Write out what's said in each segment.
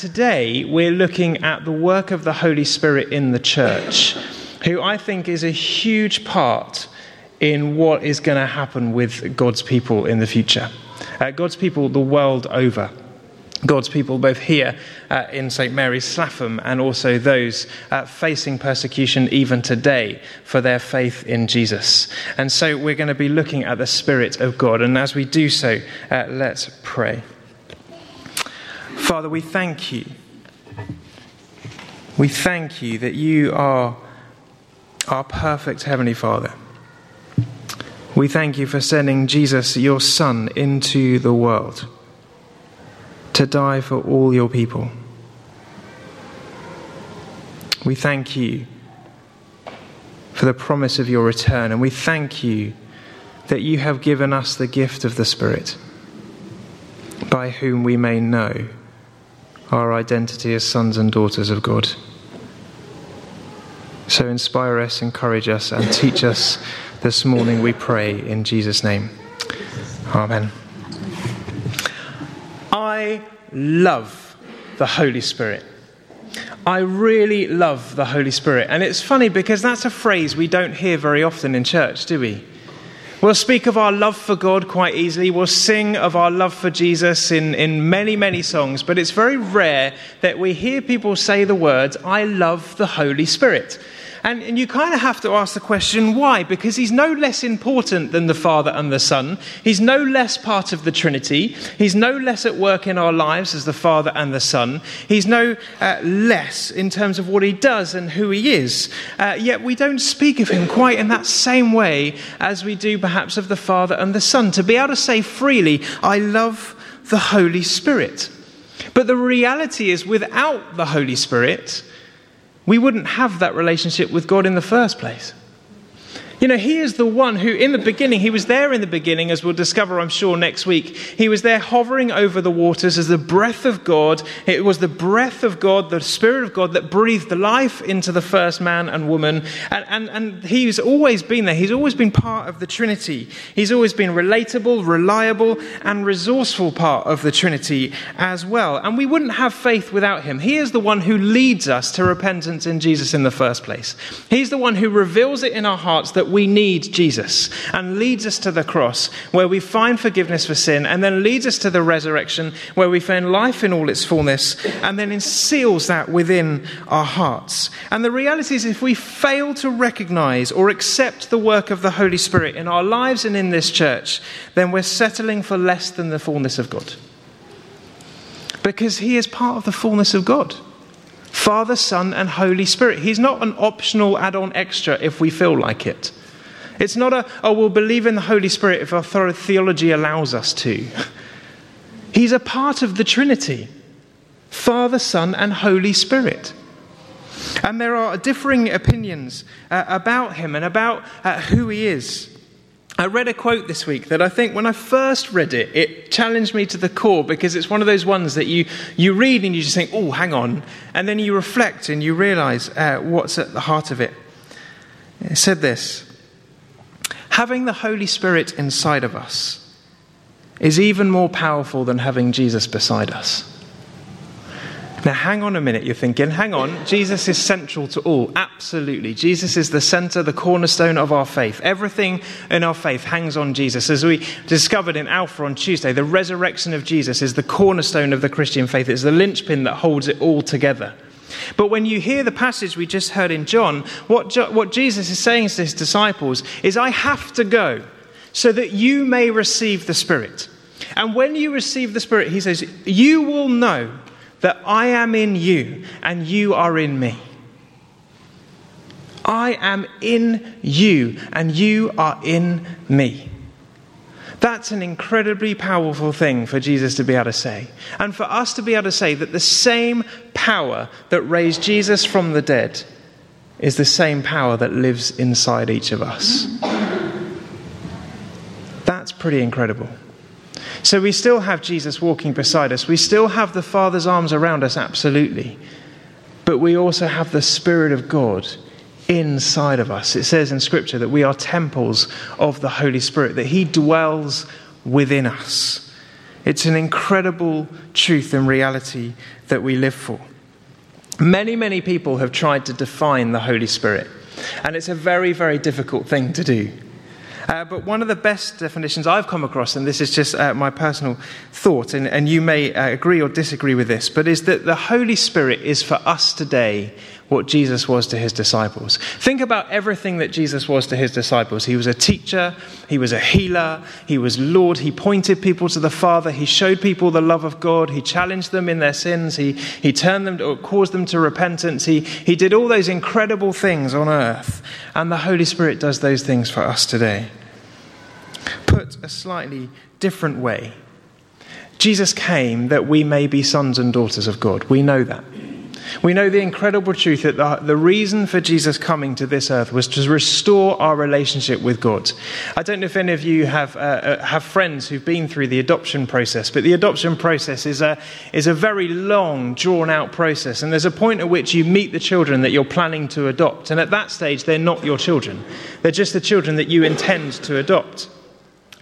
today we're looking at the work of the Holy Spirit in the church, who I think is a huge part in what is going to happen with God's people in the future. Uh, God's people the world over. God's people, both here uh, in St. Mary's Clapham and also those uh, facing persecution even today for their faith in Jesus. And so we're going to be looking at the Spirit of God. And as we do so, uh, let's pray. Father, we thank you. We thank you that you are our perfect Heavenly Father. We thank you for sending Jesus, your Son, into the world to die for all your people. We thank you for the promise of your return, and we thank you that you have given us the gift of the Spirit, by whom we may know our identity as sons and daughters of God. So inspire us, encourage us, and teach us this morning, we pray in Jesus' name. Amen. I love the Holy Spirit. I really love the Holy Spirit. And it's funny because that's a phrase we don't hear very often in church, do we? We'll speak of our love for God quite easily. We'll sing of our love for Jesus in, in many, many songs. But it's very rare that we hear people say the words, I love the Holy Spirit. And, and you kind of have to ask the question why? Because he's no less important than the Father and the Son. He's no less part of the Trinity. He's no less at work in our lives as the Father and the Son. He's no uh, less in terms of what he does and who he is. Uh, yet we don't speak of him quite in that same way as we do perhaps of the Father and the Son. To be able to say freely, I love the Holy Spirit. But the reality is, without the Holy Spirit, we wouldn't have that relationship with God in the first place. You know, he is the one who, in the beginning, he was there in the beginning, as we'll discover, I'm sure, next week. He was there hovering over the waters as the breath of God. It was the breath of God, the Spirit of God, that breathed life into the first man and woman. And, and, and he's always been there. He's always been part of the Trinity. He's always been relatable, reliable, and resourceful part of the Trinity as well. And we wouldn't have faith without him. He is the one who leads us to repentance in Jesus in the first place. He's the one who reveals it in our hearts that we need Jesus and leads us to the cross where we find forgiveness for sin and then leads us to the resurrection where we find life in all its fullness and then seals that within our hearts. And the reality is, if we fail to recognize or accept the work of the Holy Spirit in our lives and in this church, then we're settling for less than the fullness of God. Because He is part of the fullness of God. Father, Son, and Holy Spirit. He's not an optional add on extra if we feel like it. It's not a, oh, we'll believe in the Holy Spirit if our theology allows us to. He's a part of the Trinity Father, Son, and Holy Spirit. And there are differing opinions uh, about him and about uh, who he is. I read a quote this week that I think when I first read it, it challenged me to the core because it's one of those ones that you, you read and you just think, oh, hang on. And then you reflect and you realize uh, what's at the heart of it. It said this Having the Holy Spirit inside of us is even more powerful than having Jesus beside us. Now, hang on a minute, you're thinking, hang on, Jesus is central to all. Absolutely. Jesus is the center, the cornerstone of our faith. Everything in our faith hangs on Jesus. As we discovered in Alpha on Tuesday, the resurrection of Jesus is the cornerstone of the Christian faith, it's the linchpin that holds it all together. But when you hear the passage we just heard in John, what, jo- what Jesus is saying to his disciples is, I have to go so that you may receive the Spirit. And when you receive the Spirit, he says, You will know that I am in you and you are in me. I am in you and you are in me. That's an incredibly powerful thing for Jesus to be able to say. And for us to be able to say that the same power that raised Jesus from the dead is the same power that lives inside each of us. That's pretty incredible. So we still have Jesus walking beside us. We still have the Father's arms around us, absolutely. But we also have the Spirit of God inside of us. It says in Scripture that we are temples of the Holy Spirit, that He dwells within us. It's an incredible truth and reality that we live for. Many, many people have tried to define the Holy Spirit, and it's a very, very difficult thing to do. Uh, but one of the best definitions I've come across, and this is just uh, my personal thought, and, and you may uh, agree or disagree with this, but is that the Holy Spirit is for us today what Jesus was to his disciples. Think about everything that Jesus was to his disciples. He was a teacher, he was a healer, he was Lord, he pointed people to the Father, he showed people the love of God, he challenged them in their sins, he, he turned them or caused them to repentance. He, he did all those incredible things on earth, and the Holy Spirit does those things for us today. Put a slightly different way, Jesus came that we may be sons and daughters of God. We know that. We know the incredible truth that the, the, reason for Jesus coming to this earth was to restore our relationship with God. I don't know if any of you have, uh, uh, have friends who've been through the adoption process, but the adoption process is a, is a very long, drawn out process. And there's a point at which you meet the children that you're planning to adopt. And at that stage, they're not your children, they're just the children that you intend to adopt.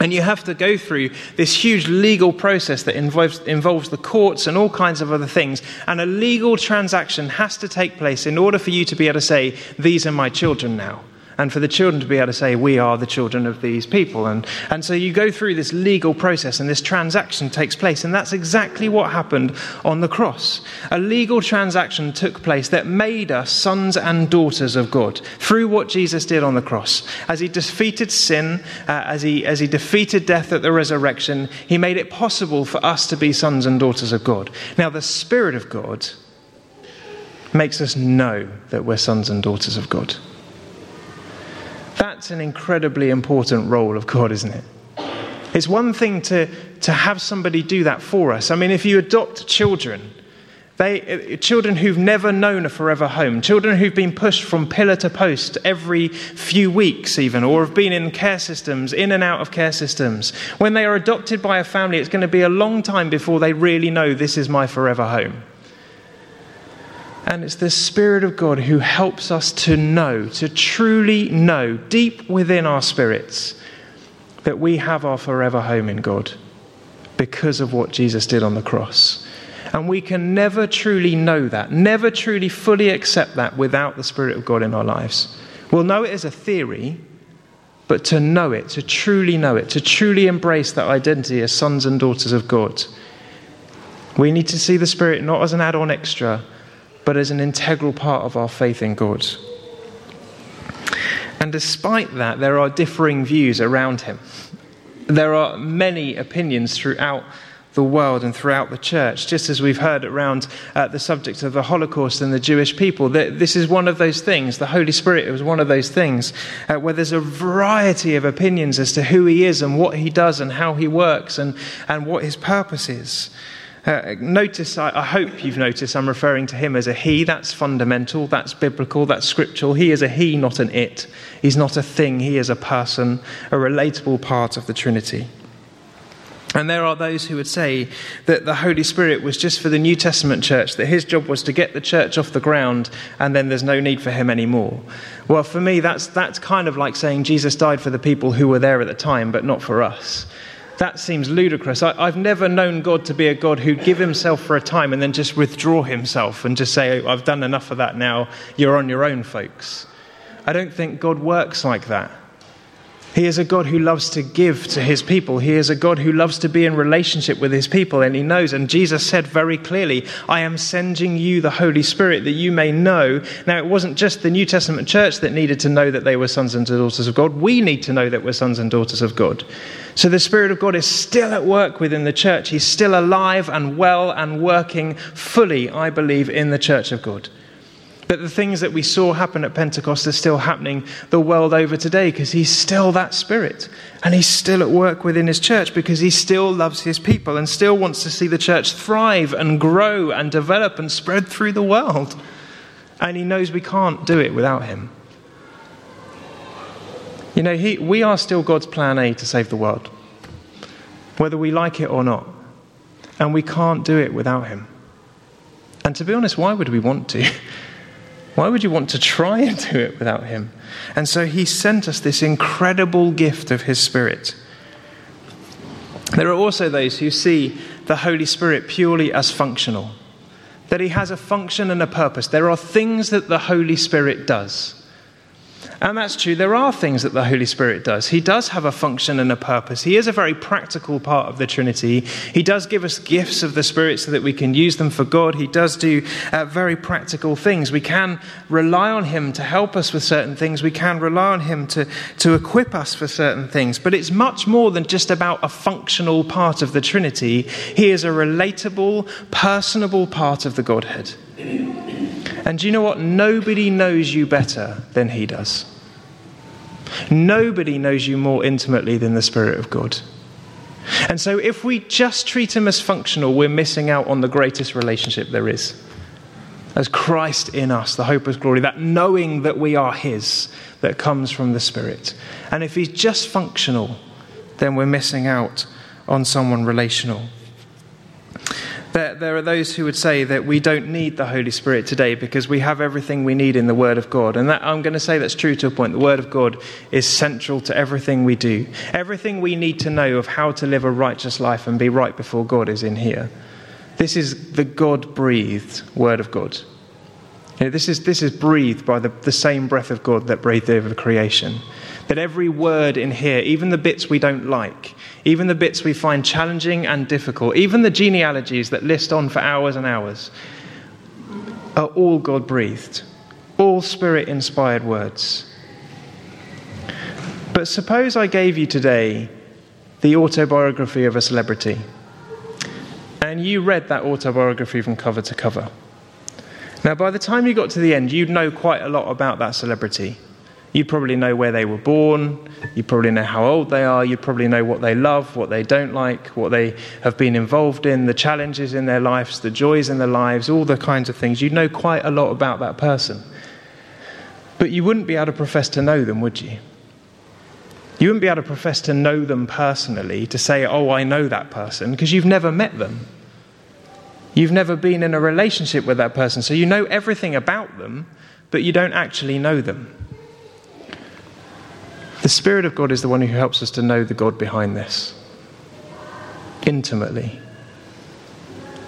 And you have to go through this huge legal process that involves, involves, the courts and all kinds of other things. And a legal transaction has to take place in order for you to be able to say, These are my children now and for the children to be able to say, We are the children of these people. And, and so you go through this legal process, and this transaction takes place. And that's exactly what happened on the cross. A legal transaction took place that made us sons and daughters of God through what Jesus did on the cross. As he defeated sin, uh, as, he, as he defeated death at the resurrection, he made it possible for us to be sons and daughters of God. Now, the Spirit of God makes us know that we're sons and daughters of God. That's an incredibly important role of God, isn't it? It's one thing to, to have somebody do that for us. I mean, if you adopt children, they, children who've never known a forever home, children who've been pushed from pillar to post every few weeks, even, or have been in care systems, in and out of care systems. When they are adopted by a family, it's going to be a long time before they really know this is my forever home. And it's the Spirit of God who helps us to know, to truly know deep within our spirits that we have our forever home in God because of what Jesus did on the cross. And we can never truly know that, never truly fully accept that without the Spirit of God in our lives. We'll know it as a theory, but to know it, to truly know it, to truly embrace that identity as sons and daughters of God, we need to see the Spirit not as an add on extra but as an integral part of our faith in God. And despite that, there are differing views around him. There are many opinions throughout the world and throughout the church, just as we've heard around uh, the subject of the Holocaust and the Jewish people. This is one of those things. The Holy Spirit was one of those things uh, where there's a variety of opinions as to who he is and what he does and how he works and, and what his purpose is. Uh, notice, I, I, hope you've noticed, I'm referring to him as a he. That's fundamental, that's biblical, that's scriptural. He is a he, not an it. He's not a thing, he is a person, a relatable part of the Trinity. And there are those who would say that the Holy Spirit was just for the New Testament church, that his job was to get the church off the ground and then there's no need for him anymore. Well, for me, that's, that's kind of like saying Jesus died for the people who were there at the time, but not for us that seems ludicrous. I, have never known God to be a God who'd give himself for a time and then just withdraw himself and just say, oh, I've done enough of that now, you're on your own, folks. I don't think God works like that. He is a God who loves to give to his people. He is a God who loves to be in relationship with his people, and he knows. And Jesus said very clearly, I am sending you the Holy Spirit that you may know. Now, it wasn't just the New Testament church that needed to know that they were sons and daughters of God. We need to know that we're sons and daughters of God. So the Spirit of God is still at work within the church. He's still alive and well and working fully, I believe, in the church of God. But the things that we saw happen at Pentecost are still happening the world over today because he's still that spirit. And he's still at work within his church because he still loves his people and still wants to see the church thrive and grow and develop and spread through the world. And he knows we can't do it without him. You know, he, we are still God's plan A to save the world, whether we like it or not. And we can't do it without him. And to be honest, why would we want to? Why would you want to try and do it without Him? And so He sent us this incredible gift of His Spirit. There are also those who see the Holy Spirit purely as functional, that he has a function and a purpose. There are things that the Holy Spirit does. And that's true. There are things that the Holy Spirit does. He does have a function and a purpose. He is a very practical part of the Trinity. He does give us gifts of the Spirit so that we can use them for God. He does do uh, very practical things. We can rely on Him to help us with certain things. We can rely on Him to, to equip us for certain things. But it's much more than just about a functional part of the Trinity. He is a relatable, personable part of the Godhead. And do you know what? Nobody knows you better than He does. Nobody knows you more intimately than the Spirit of God. And so, if we just treat Him as functional, we're missing out on the greatest relationship there is. As Christ in us, the hope of glory, that knowing that we are His that comes from the Spirit. And if He's just functional, then we're missing out on someone relational. There, there, are those who would say that we don't need the Holy Spirit today because we have everything we need in the Word of God. And that, I'm going to say that's true to a point. The Word of God is central to everything we do. Everything we need to know of how to live a righteous life and be right before God is in here. This is the God breathed Word of God. You know, this, is, this is breathed by the, the same breath of God that breathed over creation. That every word in here, even the bits we don't like, even the bits we find challenging and difficult, even the genealogies that list on for hours and hours, are all God breathed, all spirit inspired words. But suppose I gave you today the autobiography of a celebrity, and you read that autobiography from cover to cover. Now, by the time you got to the end, you'd know quite a lot about that celebrity. You'd probably know where they were born. You probably know how old they are. You probably know what they love, what they don't like, what they have been involved in, the challenges in their lives, the joys in their lives, all the kinds of things. You'd know quite a lot about that person. But you wouldn't be able to profess to know them, would you? You wouldn't be able to profess to know them personally, to say, oh, I know that person, because you've never met them. You've never been in a relationship with that person. So you know everything about them, but you don't actually know them. The Spirit of God is the one who helps us to know the God behind this intimately.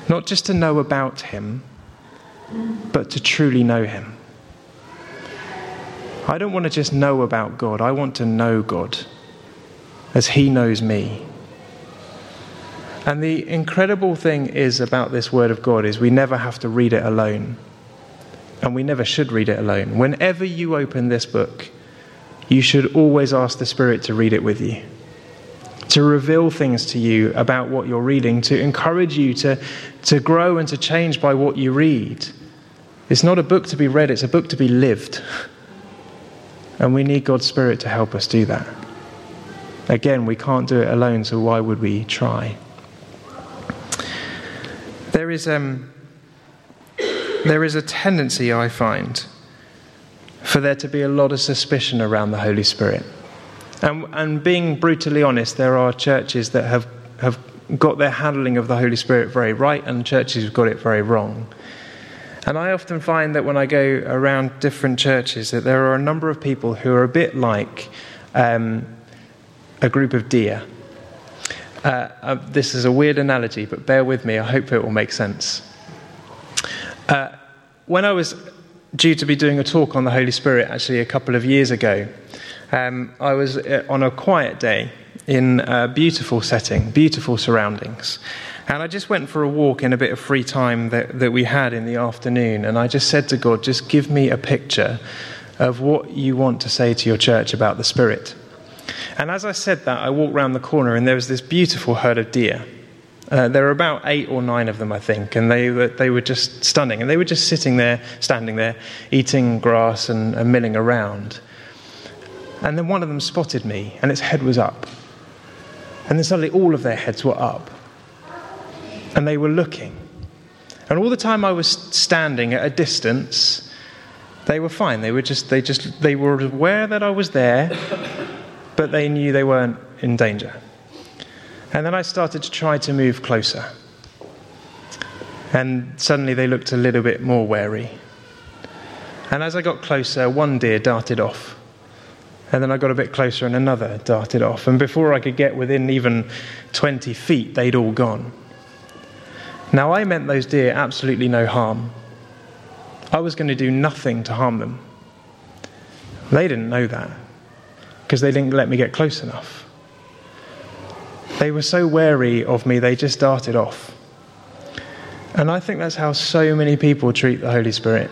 Not just to know about Him, but to truly know Him. I don't want to just know about God, I want to know God as He knows me. And the incredible thing is about this Word of God is we never have to read it alone. And we never should read it alone. Whenever you open this book, you should always ask the Spirit to read it with you, to reveal things to you about what you're reading, to encourage you to, to grow and to change by what you read. It's not a book to be read, it's a book to be lived. And we need God's Spirit to help us do that. Again, we can't do it alone, so why would we try? There is, um, there is a tendency, I find, for there to be a lot of suspicion around the Holy Spirit. And, and being brutally honest, there are churches that have, have got their handling of the Holy Spirit very right, and churches have got it very wrong. And I often find that when I go around different churches, that there are a number of people who are a bit like um, a group of deer. Uh, uh, this is a weird analogy, but bear with me. I hope it will make sense. Uh, when I was due to be doing a talk on the Holy Spirit actually a couple of years ago. Um, I was uh, on a quiet day in a beautiful setting, beautiful surroundings. And I just went for a walk in a bit of free time that, that we had in the afternoon. And I just said to God, just give me a picture of what you want to say to your church about the Spirit. And as I said that, I walked round the corner and there was this beautiful herd of deer. Uh, there were about eight or nine of them, I think, and they were, they were just stunning. And they were just sitting there, standing there, eating grass and, and milling around. And then one of them spotted me, and its head was up. And then suddenly all of their heads were up. And they were looking. And all the time I was standing at a distance, they were fine. They were just, they just, they were aware that I was there, but they knew they weren't in danger. And then I started to try to move closer. And suddenly they looked a little bit more wary. And as I got closer, one deer darted off And then I got a bit closer and another darted off. And before I could get within even 20 feet, they'd all gone. Now, I meant those deer absolutely no harm. I was going to do nothing to harm them. They didn't know that because they didn't let me get close enough. They were so wary of me, they just darted off. And I think that's how so many people treat the Holy Spirit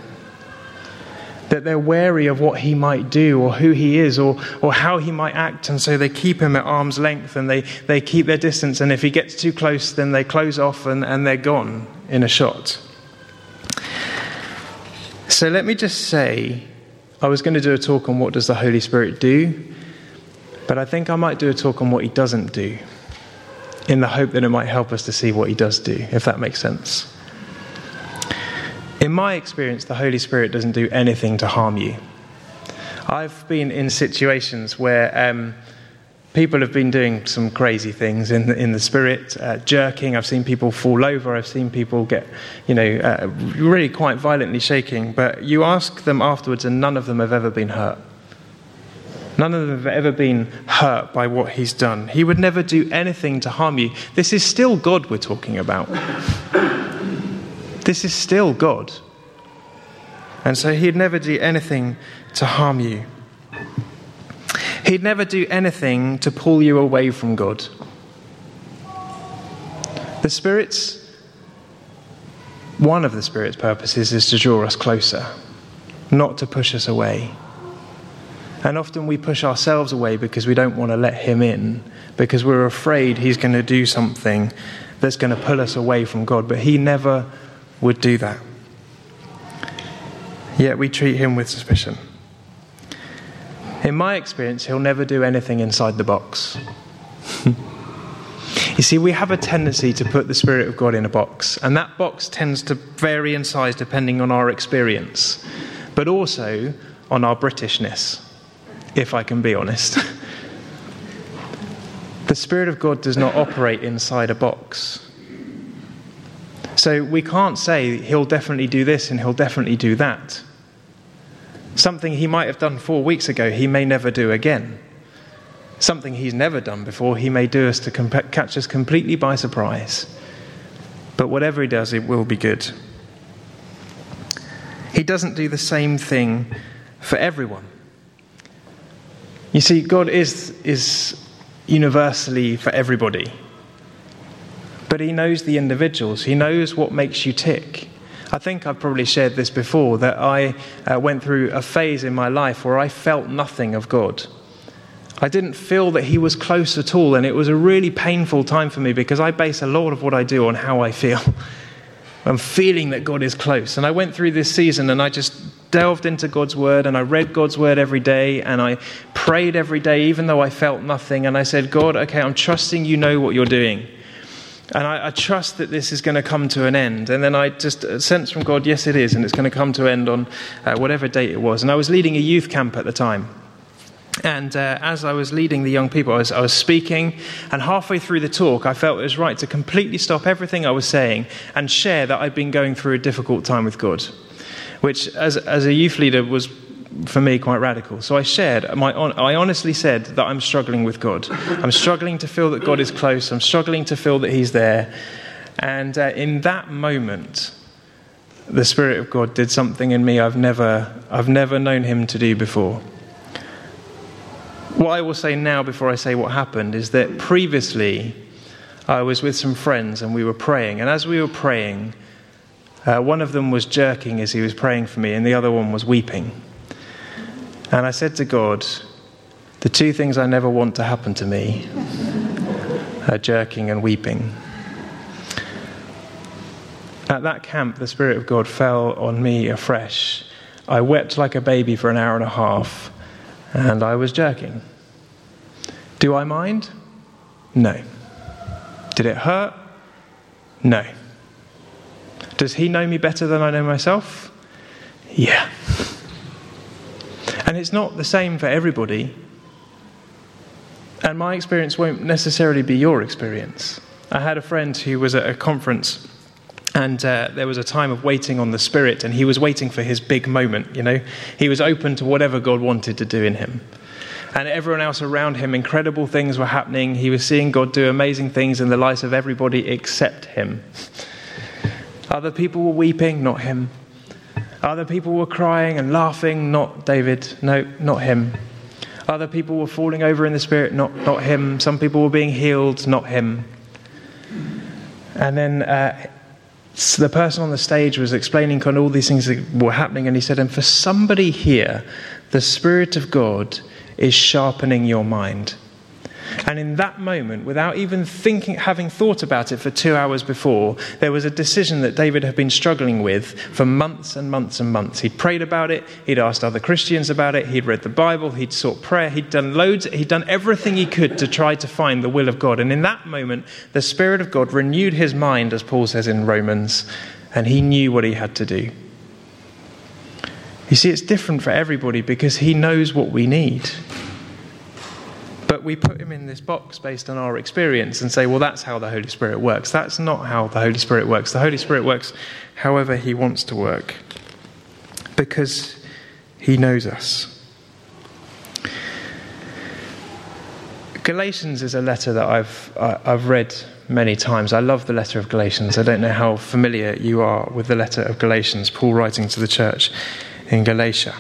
that they're wary of what he might do or who he is or, or how he might act, and so they keep him at arm's length and they, they keep their distance, and if he gets too close, then they close off and, and they're gone in a shot. So let me just say, I was going to do a talk on what does the Holy Spirit do, but I think I might do a talk on what he doesn't do, in the hope that it might help us to see what he does do, if that makes sense. In my experience, the Holy Spirit doesn't do anything to harm you. I've been in situations where um, people have been doing some crazy things in the, in the spirit, uh, jerking. I've seen people fall over. I've seen people get, you know, uh, really quite violently shaking. But you ask them afterwards, and none of them have ever been hurt. None of them have ever been hurt by what he's done. He would never do anything to harm you. This is still God we're talking about. This is still God. And so he'd never do anything to harm you. He'd never do anything to pull you away from God. The Spirit's, one of the Spirit's purposes is to draw us closer, not to push us away. And often we push ourselves away because we don't want to let Him in, because we're afraid He's going to do something that's going to pull us away from God. But He never would do that. Yet we treat him with suspicion. In my experience, he'll never do anything inside the box. you see, we have a tendency to put the Spirit of God in a box, and that box tends to vary in size depending on our experience, but also on our Britishness, if I can be honest. the Spirit of God does not operate inside a box. So we can't say he'll definitely do this and he'll definitely do that. Something he might have done four weeks ago, he may never do again. Something he's never done before, he may do us to comp- catch us completely by surprise. But whatever he does, it will be good. He doesn't do the same thing for everyone. You see, God is, is universally for everybody. But he knows the individuals, he knows what makes you tick. I think I've probably shared this before that I uh, went through a phase in my life where I felt nothing of God. I didn't feel that He was close at all, and it was a really painful time for me because I base a lot of what I do on how I feel. I'm feeling that God is close. And I went through this season and I just delved into God's word and I read God's word every day and I prayed every day, even though I felt nothing. And I said, God, okay, I'm trusting you know what you're doing. And I, I, trust that this is going to come to an end. And then I just uh, sense from God, yes, it is, and it's going to come to an end on uh, whatever date it was. And I was leading a youth camp at the time. And uh, as I was leading the young people, I was, I was, speaking, and halfway through the talk, I felt it was right to completely stop everything I was saying and share that I'd been going through a difficult time with God, which, as, as a youth leader, was for me quite radical. So I shared, my, I honestly said that I'm struggling with God. I'm struggling to feel that God is close. I'm struggling to feel that He's there. And uh, in that moment, the Spirit of God did something in me I've never, I've never known Him to do before. What I will say now before I say what happened is that previously I was with some friends and we were praying. And as we were praying, uh, one of them was jerking as he was praying for me, and the other one was weeping. And I said to God, the two things I never want to happen to me are jerking and weeping. At that camp, the Spirit of God fell on me afresh. I wept like a baby for an hour and a half, and I was jerking. Do I mind? No. Did it hurt? No. Does he know me better than I know myself? Yeah. And it's not the same for everybody. And my experience won't necessarily be your experience. I had a friend who was at a conference and uh, there was a time of waiting on the Spirit, and he was waiting for his big moment, you know. He was open to whatever God wanted to do in him. And everyone else around him, incredible things were happening. He was seeing God do amazing things in the lives of everybody except him. Other people were weeping, not him. Other people were crying and laughing, not David. No, not him. Other people were falling over in the spirit, not, not him. Some people were being healed, not him. And then uh, so the person on the stage was explaining kind of all these things that were happening, and he said, And for somebody here, the Spirit of God is sharpening your mind. And in that moment, without even thinking, having thought about it for two hours before, there was a decision that David had been struggling with for months and months and months. He'd prayed about it, he'd asked other Christians about it, he'd read the Bible, he'd sought prayer, he'd done loads, he'd done everything he could to try to find the will of God. And in that moment, the Spirit of God renewed his mind, as Paul says in Romans, and he knew what he had to do. You see, it's different for everybody because he knows what we need but we put him in this box based on our experience and say, well, that's how the Holy Spirit works. That's not how the Holy Spirit works. The Holy Spirit works however he wants to work because he knows us. Galatians is a letter that I've, I've read many times. I love the letter of Galatians. I don't know how familiar you are with the letter of Galatians, Paul writing to the church in Galatia.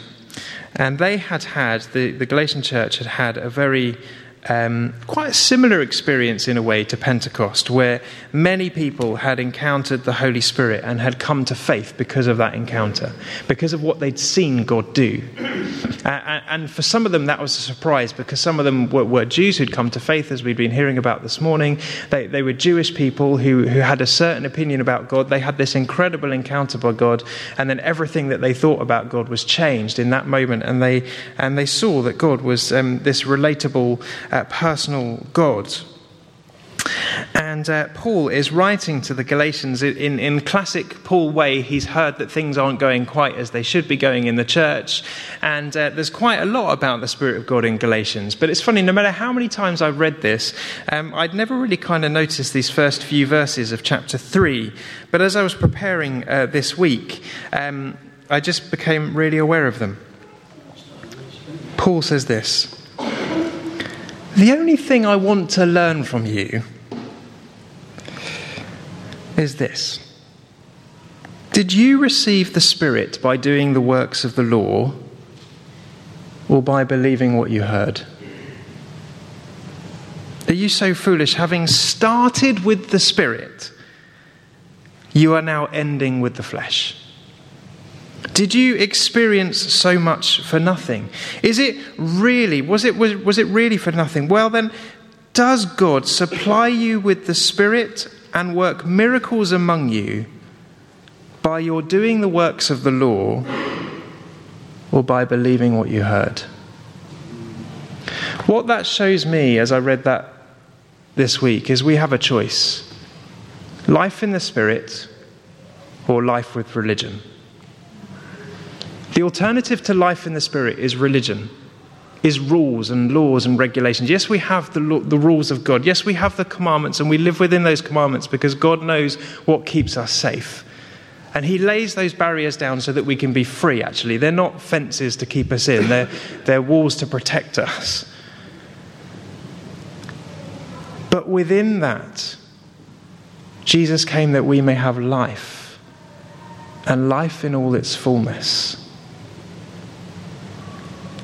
And they had had, the, the Galatian church had had a very um, quite a similar experience in a way to Pentecost, where many people had encountered the Holy Spirit and had come to faith because of that encounter, because of what they'd seen God do. Uh, and for some of them, that was a surprise because some of them were, were, Jews who'd come to faith, as we'd been hearing about this morning. They, they were Jewish people who, who had a certain opinion about God. They had this incredible encounter by God, and then everything that they thought about God was changed in that moment, and they, and they saw that God was um, this relatable. Uh, personal God. And uh, Paul is writing to the Galatians in, in classic Paul way. He's heard that things aren't going quite as they should be going in the church. And uh, there's quite a lot about the Spirit of God in Galatians. But it's funny, no matter how many times I've read this, um, I'd never really kind of noticed these first few verses of chapter 3. But as I was preparing uh, this week, um, I just became really aware of them. Paul says this. The only thing I want to learn from you is this Did you receive the Spirit by doing the works of the law or by believing what you heard? Are you so foolish? Having started with the Spirit, you are now ending with the flesh. Did you experience so much for nothing? Is it really, was it, was, was it really for nothing? Well, then, does God supply you with the Spirit and work miracles among you by your doing the works of the law or by believing what you heard? What that shows me as I read that this week is we have a choice life in the Spirit or life with religion. The alternative to life in the Spirit is religion, is rules and laws and regulations. Yes, we have the, the rules of God. Yes, we have the commandments, and we live within those commandments because God knows what keeps us safe. And He lays those barriers down so that we can be free, actually. They're not fences to keep us in, they're, they're walls to protect us. But within that, Jesus came that we may have life, and life in all its fullness.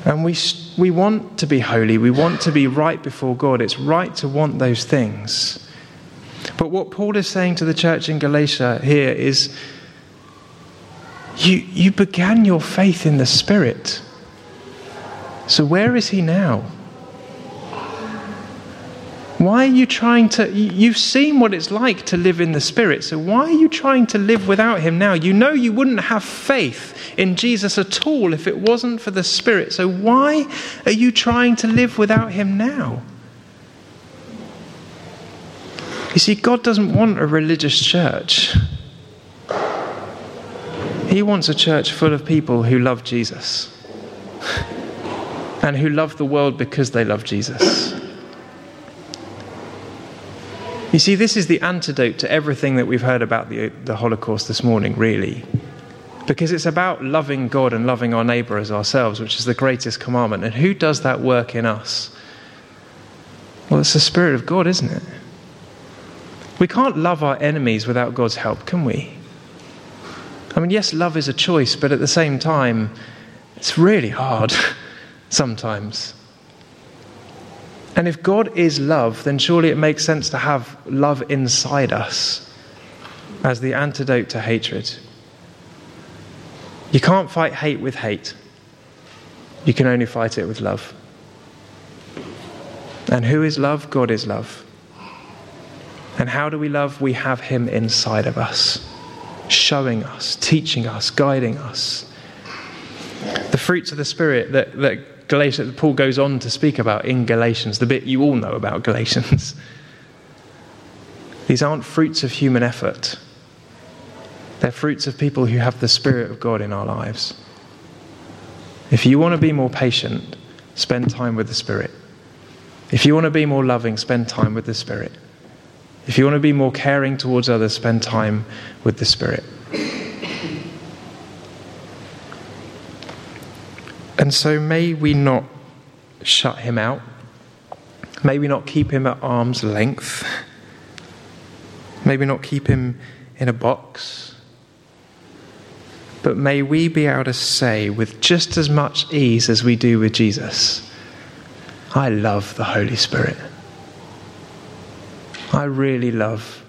And we, we want to be holy. We want to be right before God. It's right to want those things. But what Paul is saying to the church in Galatia here is you, you began your faith in the Spirit. So where is he now? Why are you trying to? You've seen what it's like to live in the Spirit, so why are you trying to live without Him now? You know you wouldn't have faith in Jesus at all if it wasn't for the Spirit, so why are you trying to live without Him now? You see, God doesn't want a religious church. He wants a church full of people who love Jesus and who love the world because they love Jesus. You see, this is the antidote to everything that we've heard about the, the Holocaust this morning, really. Because it's about loving God and loving our neighbour as ourselves, which is the greatest commandment. And who does that work in us? Well, it's the Spirit of God, isn't it? We can't love our enemies without God's help, can we? I mean, yes, love is a choice, but at the same time, it's really hard sometimes. And if God is love, then surely it makes sense to have love inside us as the antidote to hatred. You can't fight hate with hate, you can only fight it with love. And who is love? God is love. And how do we love? We have Him inside of us, showing us, teaching us, guiding us. The fruits of the Spirit that, that Galatians, Paul goes on to speak about in Galatians, the bit you all know about Galatians. These aren't fruits of human effort. They're fruits of people who have the Spirit of God in our lives. If you want to be more patient, spend time with the Spirit. If you want to be more loving, spend time with the Spirit. If you want to be more caring towards others, spend time with the Spirit. And so may we not shut him out. May we not keep him at arm's length. May we not keep him in a box. But may we be able to say with just as much ease as we do with Jesus, I love the Holy Spirit. I really love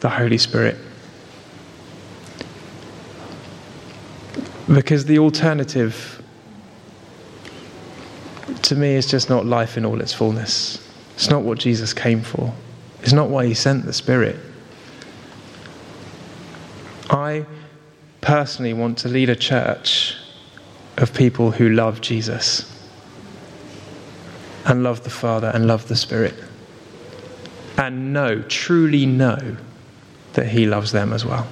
the Holy Spirit. Because the alternative to me is just not life in all its fullness. It's not what Jesus came for, it's not why he sent the Spirit. I personally want to lead a church of people who love Jesus and love the Father and love the Spirit and know, truly know, that He loves them as well.